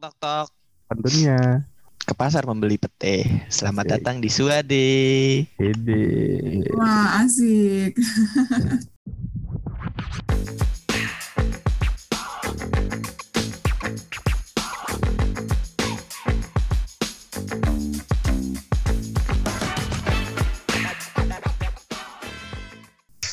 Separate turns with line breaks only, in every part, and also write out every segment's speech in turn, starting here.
tok tok.
Tentunya.
Ke pasar membeli pete. Selamat
Asik.
datang di Suade.
Ede.
Wah, asik.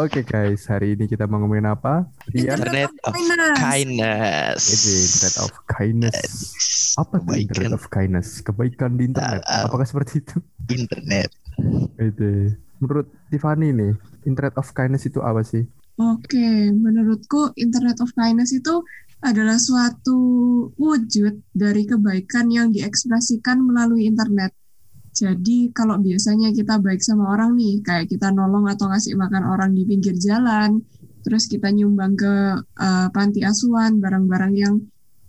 Oke guys, hari ini kita mau ngomongin apa? Rian?
Internet of
Kindness.
Internet of Kindness. Apa tuh
Kebaikan.
Internet of Kindness? Kebaikan di internet.
Ah, ah.
Apakah seperti itu?
Internet.
Ede. Menurut Tiffany nih, Internet of Kindness itu apa sih?
Oke, menurutku Internet of Kindness itu adalah suatu wujud dari kebaikan yang diekspresikan melalui internet. Jadi kalau biasanya kita baik sama orang nih, kayak kita nolong atau ngasih makan orang di pinggir jalan, terus kita nyumbang ke eh, panti asuhan barang-barang yang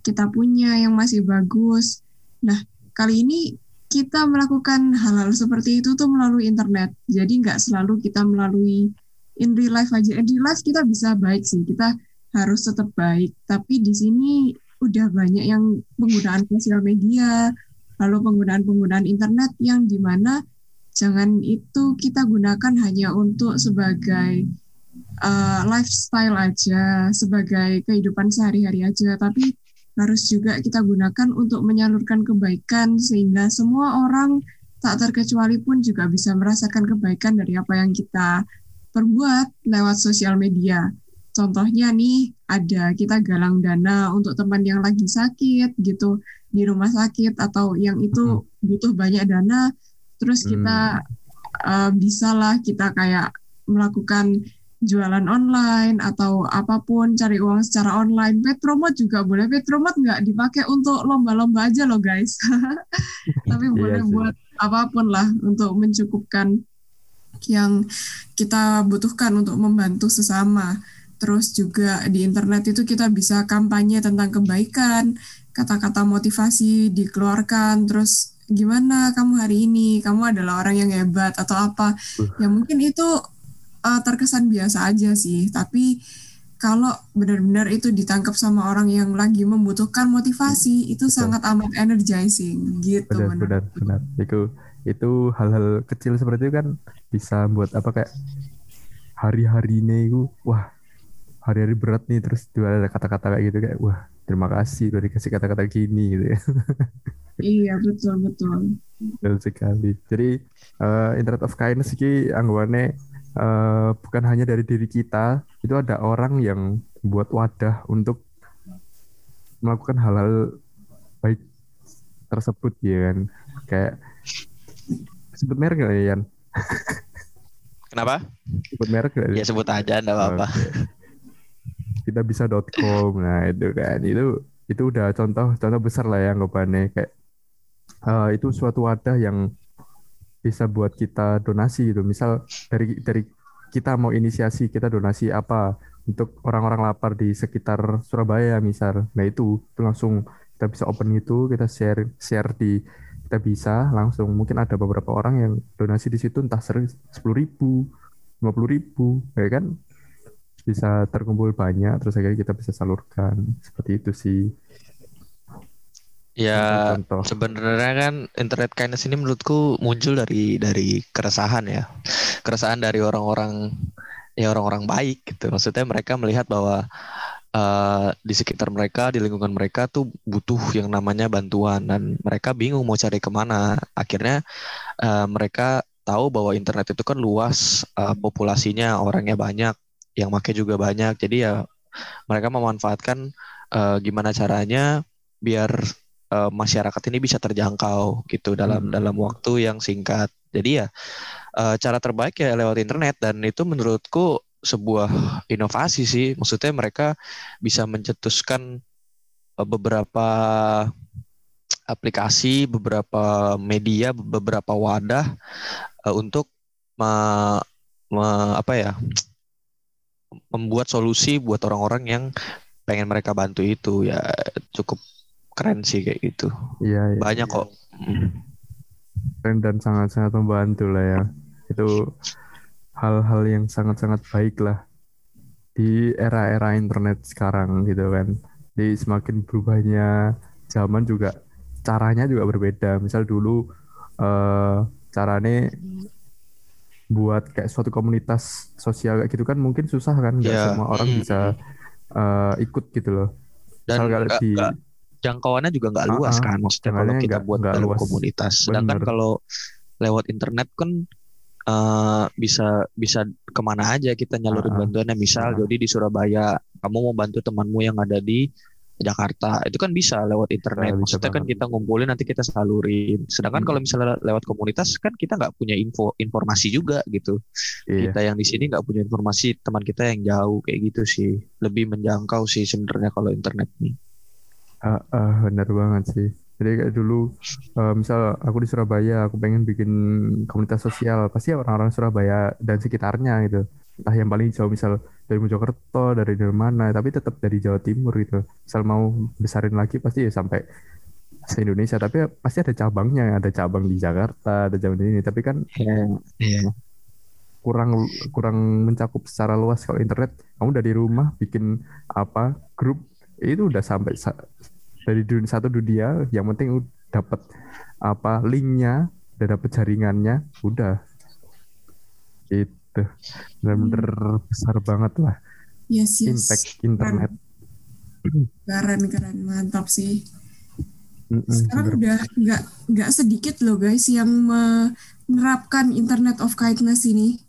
kita punya yang masih bagus. Nah, kali ini kita melakukan hal-hal seperti itu tuh melalui internet. Jadi nggak selalu kita melalui in real life aja. In real life kita bisa baik sih, kita harus tetap baik. Tapi di sini udah banyak yang penggunaan sosial media, lalu penggunaan-penggunaan internet yang di mana jangan itu kita gunakan hanya untuk sebagai uh, lifestyle aja, sebagai kehidupan sehari-hari aja, tapi harus juga kita gunakan untuk menyalurkan kebaikan sehingga semua orang tak terkecuali pun juga bisa merasakan kebaikan dari apa yang kita perbuat lewat sosial media. Contohnya nih, ada kita galang dana untuk teman yang lagi sakit gitu di rumah sakit atau yang itu butuh banyak dana, terus kita uh, bisalah kita kayak melakukan jualan online atau apa pun cari uang secara online. Petromote juga boleh. Petromote nggak dipakai untuk lomba-lomba aja loh guys. Tapi
Iya
boleh buat apa pun lah untuk mencukupkan yang kita butuhkan untuk membantu sesama. Terus juga di internet itu kita bisa kampanye tentang kebaikan, kata-kata motivasi dikeluarkan, terus gimana kamu hari ini, kamu adalah orang yang hebat atau apa. Ya mungkin itu uh, terkesan biasa aja sih, tapi kalau benar-benar itu ditangkap sama orang yang lagi membutuhkan motivasi, itu sangat amat energizing gitu.
Benar, benar, benar. Itu itu hal-hal kecil seperti itu kan bisa buat apa kayak hari-hari ini itu wah hari-hari berat nih terus juga ada kata-kata kayak gitu kayak wah terima kasih udah dikasih kata-kata gini gitu ya
Iya betul betul.
betul sekali jadi eh, internet of kindness ini anggapannya eh, bukan hanya dari diri kita itu ada orang yang buat wadah untuk melakukan hal-hal baik tersebut ya kan kayak sebut merek nggak ya Yan?
Kenapa?
sebut merek nggak
Ya sebut aja, enggak apa-apa.
Oke. Kita bisa.com nah itu kan. Itu itu udah contoh contoh besar lah ya anggapannya. Kayak eh, itu suatu wadah yang bisa buat kita donasi gitu. Misal dari dari kita mau inisiasi kita donasi apa untuk orang-orang lapar di sekitar Surabaya misal. Nah itu, itu langsung kita bisa open itu kita share share di kita bisa langsung. Mungkin ada beberapa orang yang donasi di situ entah sepuluh ribu lima puluh ribu ya kan bisa terkumpul banyak terus akhirnya kita bisa salurkan seperti itu sih
Ya sebenarnya kan internet kindness ini menurutku muncul dari dari keresahan ya. Keresahan dari orang-orang ya orang-orang baik gitu. Maksudnya mereka melihat bahwa eh, di sekitar mereka, di lingkungan mereka tuh butuh yang namanya bantuan dan mereka bingung mau cari ke mana. Akhirnya eh, mereka tahu bahwa internet itu kan luas, eh, populasinya orangnya banyak, yang make juga banyak. Jadi ya mereka memanfaatkan eh, gimana caranya biar eh, masyarakat ini bisa terjangkau gitu dalam
Hmm.
dalam waktu yang singkat. Jadi ya eh, cara terbaik ya lewat internet dan itu menurutku sebuah inovasi sih. Maksudnya mereka bisa mencetuskan beberapa aplikasi, beberapa media, beberapa wadah eh, untuk me- me- apa ya membuat solusi buat orang-orang yang pengen mereka bantu itu ya cukup keren sih kayak gitu.
iya iya.
Banyak kok. Mm.
keren dan sangat-sangat membantu lah ya itu hal-hal yang sangat-sangat baik lah di era-era internet sekarang gitu kan jadi semakin berubahnya zaman juga caranya juga berbeda. Misal dulu eh caranya buat kayak suatu komunitas sosial kayak gitu kan mungkin susah kan nggak
Iya.
semua orang
Mm.
bisa eh, ikut gitu loh.
Dan nggak-
di
jangkauannya juga nggak luas
ah.
kan maksudnya kalau kita
nggak-
buat
nggak
dalam
luas.
komunitas sedangkan
Bener.
kalau lewat internet kan eh, bisa bisa ke mana aja kita nyalurin bantuannya misal
Ah.
jadi di Surabaya kamu mau bantu temanmu yang ada di Jakarta itu kan bisa lewat internet
bisa
maksudnya kan kita ngumpulin nanti kita salurin sedangkan
Hmm.
kalau misalnya lewat komunitas kan kita nggak punya info informasi juga gitu
iya.
kita yang di sini nggak punya informasi teman kita yang jauh kayak gitu sih lebih menjangkau sih sebenarnya kalau internet nih
Ah, ah, benar banget sih. Jadi kayak dulu, eh, misal aku di Surabaya, aku pengen bikin komunitas sosial, pasti orang-orang Surabaya dan sekitarnya gitu. Entah yang paling jauh, misal dari Mojokerto, dari dari mana, tapi tetap dari Jawa Timur gitu. Misal mau besarin lagi, pasti ya sampai se-Indonesia. Tapi pasti ada cabangnya, ada cabang di Jakarta, ada cabang di ini. Tapi kan
ya ya
kurang kurang mencakup secara luas kalau internet. Kamu dari rumah bikin apa grup itu udah sampai sa- dari dunia satu dunia yang penting dapat apa linknya dan dapat jaringannya udah itu benar-benar besar banget lah
Yes, yes.
impact internet
Keren, keren. Mantap sih. Sekarang udah nggak nggak sedikit loh guys yang menerapkan Internet of Kindness ini.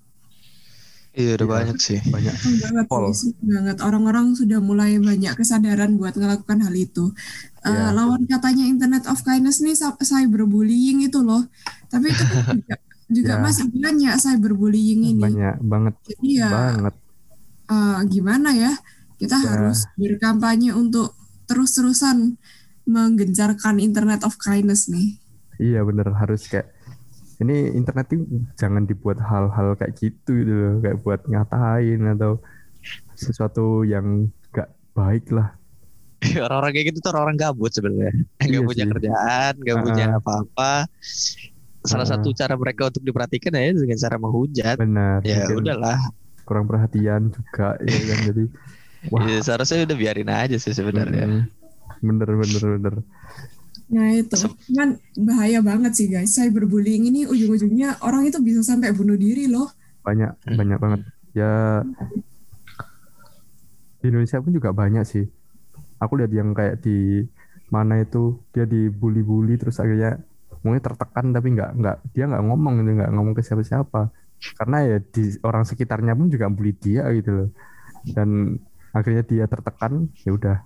iya udah
Iya.
banyak sih
banyak
banget, banget. Orang-orang sudah mulai banyak kesadaran buat melakukan hal itu. Eh,
Iya.
lawan katanya Internet of Kindness nih cyberbullying itu loh. Tapi itu kan juga, juga
Ya.
masih banyak cyberbullying ini.
banyak banget
Jadi ya
banget
eh, gimana ya? Kita
Ya.
harus berkampanye untuk terus-terusan menggencarkan Internet of Kindness nih.
Iya bener harus kayak ini internet itu jangan dibuat hal-hal kayak gitu gitu loh kayak buat ngatain atau sesuatu yang gak baik lah
orang-orang kayak gitu tuh orang gabut sebenarnya nggak
Iya
punya
sih.
kerjaan nggak
Ah.
punya apa-apa salah
Ah.
satu cara mereka untuk diperhatikan ya dengan cara menghujat.
Benar
ya udahlah.
kurang perhatian juga ya kan? Jadi wah.
Ya, seharusnya udah biarin aja sih sebenarnya.
Mm, bener bener bener
Nah itu, cuman bahaya banget sih guys. Cyberbullying ini ujung-ujungnya orang itu bisa sampai bunuh diri loh.
banyak
Hmm.
banyak banget. Ya di Indonesia pun juga banyak sih. Aku lihat yang kayak di mana itu dia dibully-bully terus akhirnya mungkin tertekan tapi nggak nggak dia nggak ngomong gitu nggak ngomong ke siapa-siapa. Karena ya di orang sekitarnya pun juga bully dia gitu loh. Dan akhirnya dia tertekan ya udah.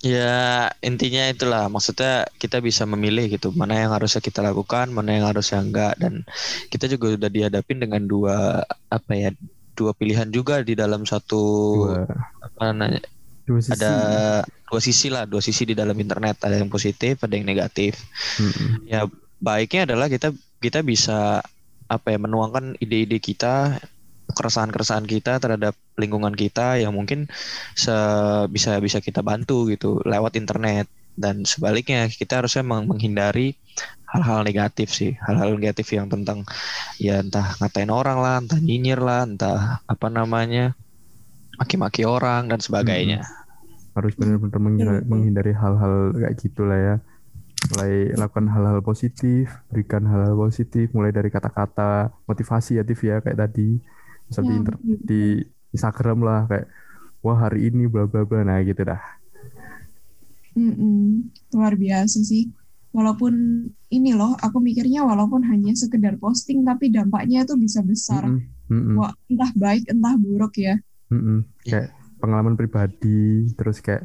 Ya intinya itulah. Maksudnya kita bisa memilih gitu mana yang harusnya kita lakukan mana yang harusnya enggak dan kita juga udah dihadapin dengan dua apa ya dua pilihan juga di dalam satu
dua.
apa namanya
dua sisi.
Ada dua sisi lah dua sisi di dalam internet. Ada yang positif ada yang negatif.
Mm-mm.
ya baiknya adalah kita kita bisa apa ya menuangkan ide-ide kita keresahan-keresahan kita terhadap lingkungan kita yang mungkin se- bisa bisa kita bantu gitu lewat internet. Dan sebaliknya kita harusnya meng- menghindari hal-hal negatif sih. Hal-hal negatif yang tentang ya entah ngatain orang lah entah nyinyir lah entah apa namanya maki-maki orang dan sebagainya
harus benar-benar menghindari, menghindari hal-hal kayak gitulah ya mulai lakukan hal-hal positif berikan hal-hal positif mulai dari kata-kata motivasi ya Tif ya kayak tadi misal di,
Ya,
inter-
betul.
di Instagram lah kayak wah hari ini bla bla bla nah gitu dah
Mm-mm. Luar biasa sih. Walaupun ini loh, aku mikirnya walaupun hanya sekedar posting, tapi dampaknya itu bisa besar.
Mm-mm, mm-mm,
Wah, entah baik, entah buruk ya.
mm-mm.
Iya.
kayak pengalaman pribadi terus kayak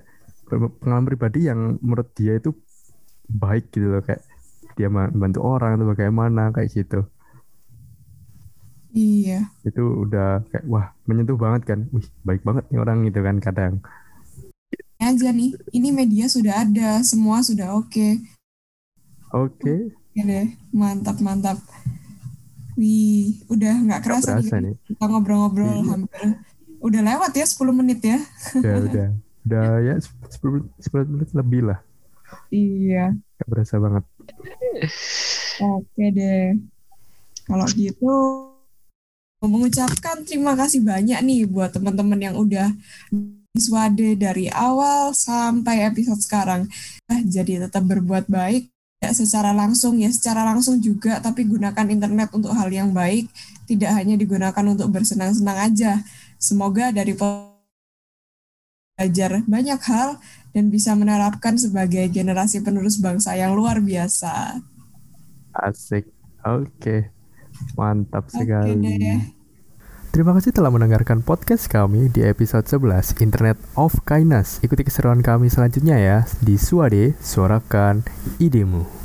pe- pengalaman pribadi yang menurut dia itu baik gitu loh kayak dia membantu orang atau bagaimana kayak gitu
Iya.
itu udah kayak wah menyentuh banget kan wih baik banget nih orang gitu kan kadang
Aja nih, ini media sudah ada, semua sudah oke.
oke
Oke deh, mantap, mantap. Wih, udah nggak kerasa nih,
nih
kita ngobrol-ngobrol
Iya.
hampir. Udah lewat ya 10 menit ya.
udah udah udah ya 10, 10 menit lebih lah
Iya.
nggak berasa banget
Oke deh. Kalau gitu mengucapkan terima kasih banyak nih buat teman-teman yang udah Swade dari awal sampai episode sekarang. Nah, jadi tetap berbuat baik ya secara langsung ya secara langsung juga tapi gunakan internet untuk hal yang baik tidak hanya digunakan untuk bersenang-senang aja semoga dari belajar banyak hal dan bisa menerapkan sebagai generasi penerus bangsa yang luar biasa
asik oke mantap sekali
Oke deh.
Terima kasih telah mendengarkan podcast kami di episode 11 Internet of Kindness. Ikuti keseruan kami selanjutnya ya di Suade Suarakan Idemu.